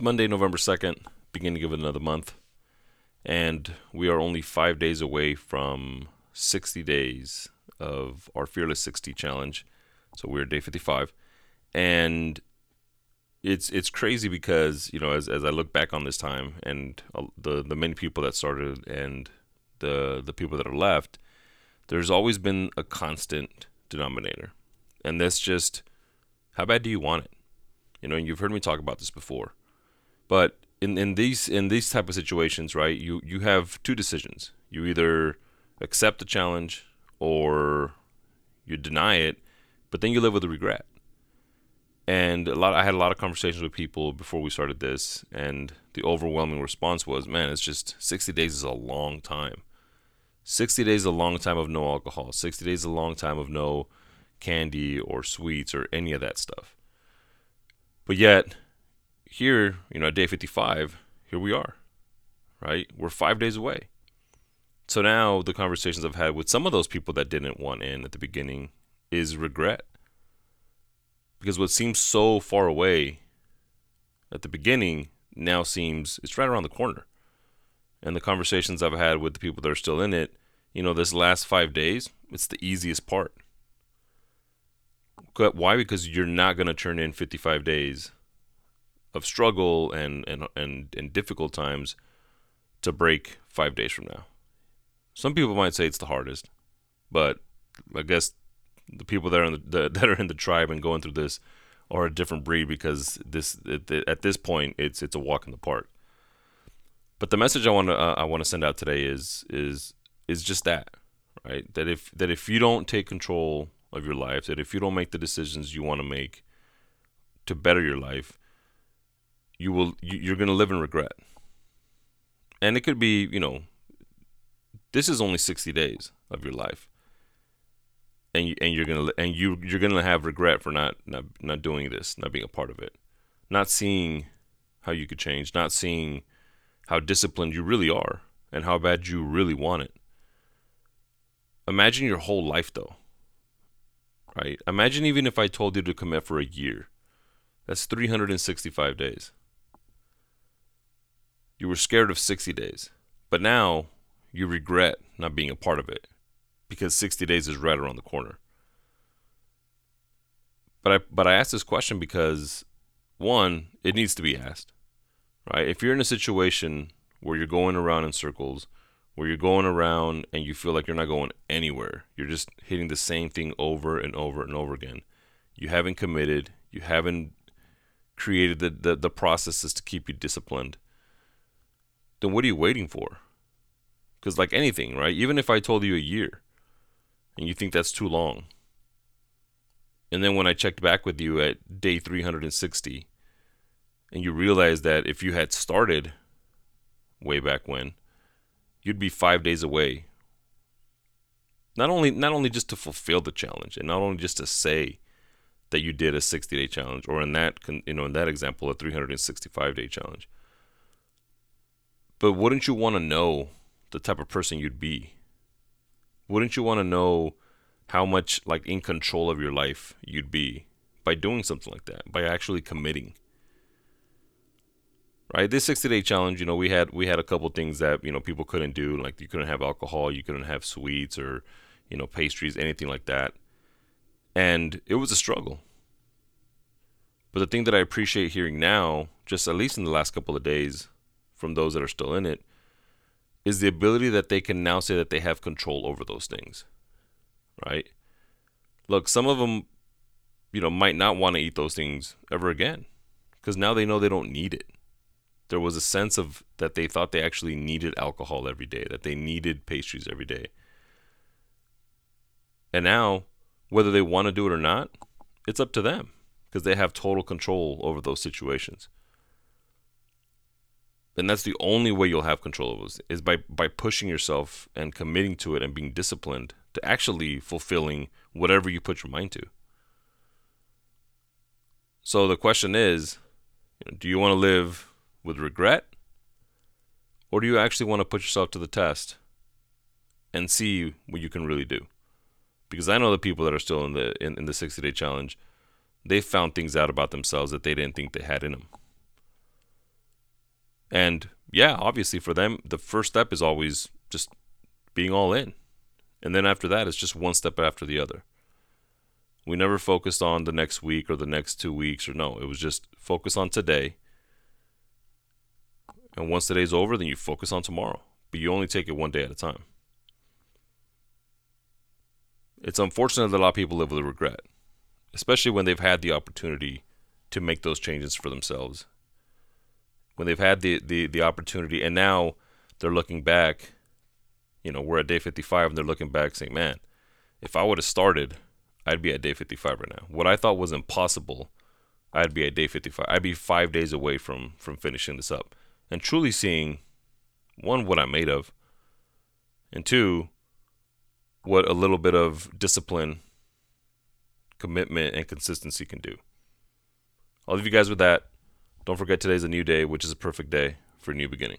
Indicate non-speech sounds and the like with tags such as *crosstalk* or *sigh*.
Monday, November 2nd, beginning of another month. And we are only five days away from 60 days of our Fearless 60 challenge. So we're day 55. And it's it's crazy because, you know, as, as I look back on this time and uh, the, the many people that started and the, the people that are left, there's always been a constant denominator. And that's just how bad do you want it? You know, you've heard me talk about this before. But in, in these in these type of situations, right, you, you have two decisions. You either accept the challenge or you deny it, but then you live with the regret. And a lot I had a lot of conversations with people before we started this and the overwhelming response was, man, it's just 60 days is a long time. 60 days is a long time of no alcohol. 60 days is a long time of no candy or sweets or any of that stuff. But yet, here, you know, at day 55, here we are, right? We're five days away. So now the conversations I've had with some of those people that didn't want in at the beginning is regret. Because what seems so far away at the beginning now seems it's right around the corner. And the conversations I've had with the people that are still in it, you know, this last five days, it's the easiest part. Why? Because you're not going to turn in 55 days of struggle and, and, and, and difficult times to break five days from now. Some people might say it's the hardest, but I guess the people that are in the, the *laughs* that are in the tribe and going through this are a different breed because this at this point it's it's a walk in the park. But the message I want to uh, I want to send out today is is is just that, right? That if that if you don't take control of your life, that if you don't make the decisions you want to make to better your life, you will you're going to live in regret. And it could be, you know, this is only 60 days of your life. And you, and you're going to and you you're going to have regret for not, not not doing this, not being a part of it. Not seeing how you could change, not seeing how disciplined you really are and how bad you really want it. Imagine your whole life though. Right? Imagine even if I told you to commit for a year. That's 365 days. You were scared of 60 days, but now you regret not being a part of it because 60 days is right around the corner. But I but I asked this question because one, it needs to be asked. Right? If you're in a situation where you're going around in circles, where you're going around and you feel like you're not going anywhere, you're just hitting the same thing over and over and over again. You haven't committed, you haven't created the, the, the processes to keep you disciplined then what are you waiting for? Because, like anything, right? Even if I told you a year and you think that's too long, and then when I checked back with you at day 360, and you realize that if you had started way back when, you'd be five days away. Not only not only just to fulfill the challenge, and not only just to say that you did a 60 day challenge, or in that you know in that example a 365 day challenge, but wouldn't you want to know the type of person you'd be? Wouldn't you want to know how much like in control of your life you'd be by doing something like that, by actually committing? Right? This 60-day challenge, you know, we had we had a couple things that, you know, people couldn't do, like you couldn't have alcohol, you couldn't have sweets or, you know, pastries, anything like that. And it was a struggle. But the thing that I appreciate hearing now, just at least in the last couple of days, from those that are still in it is the ability that they can now say that they have control over those things. Right? Look, some of them, you know, might not want to eat those things ever again because now they know they don't need it. There was a sense of that they thought they actually needed alcohol every day, that they needed pastries every day. And now, whether they want to do it or not, it's up to them because they have total control over those situations then that's the only way you'll have control of it is by by pushing yourself and committing to it and being disciplined to actually fulfilling whatever you put your mind to. So the question is, you know, do you want to live with regret or do you actually want to put yourself to the test and see what you can really do? Because I know the people that are still in the in, in the 60 day challenge, they found things out about themselves that they didn't think they had in them And yeah, obviously for them, the first step is always just being all in. And then after that, it's just one step after the other. We never focused on the next week or the next two weeks or no, it was just focus on today. And once today's over, then you focus on tomorrow. But you only take it one day at a time. It's unfortunate that a lot of people live with regret, especially when they've had the opportunity to make those changes for themselves. When they've had the, the, the opportunity and now they're looking back, you know, we're at day 55 and they're looking back saying, man, if I would have started, I'd be at day 55 right now. What I thought was impossible, I'd be at day 55. I'd be five days away from, from finishing this up and truly seeing one, what I'm made of, and two, what a little bit of discipline, commitment, and consistency can do. I'll leave you guys with that. Don't forget today's a new day, which is a perfect day for a new beginning.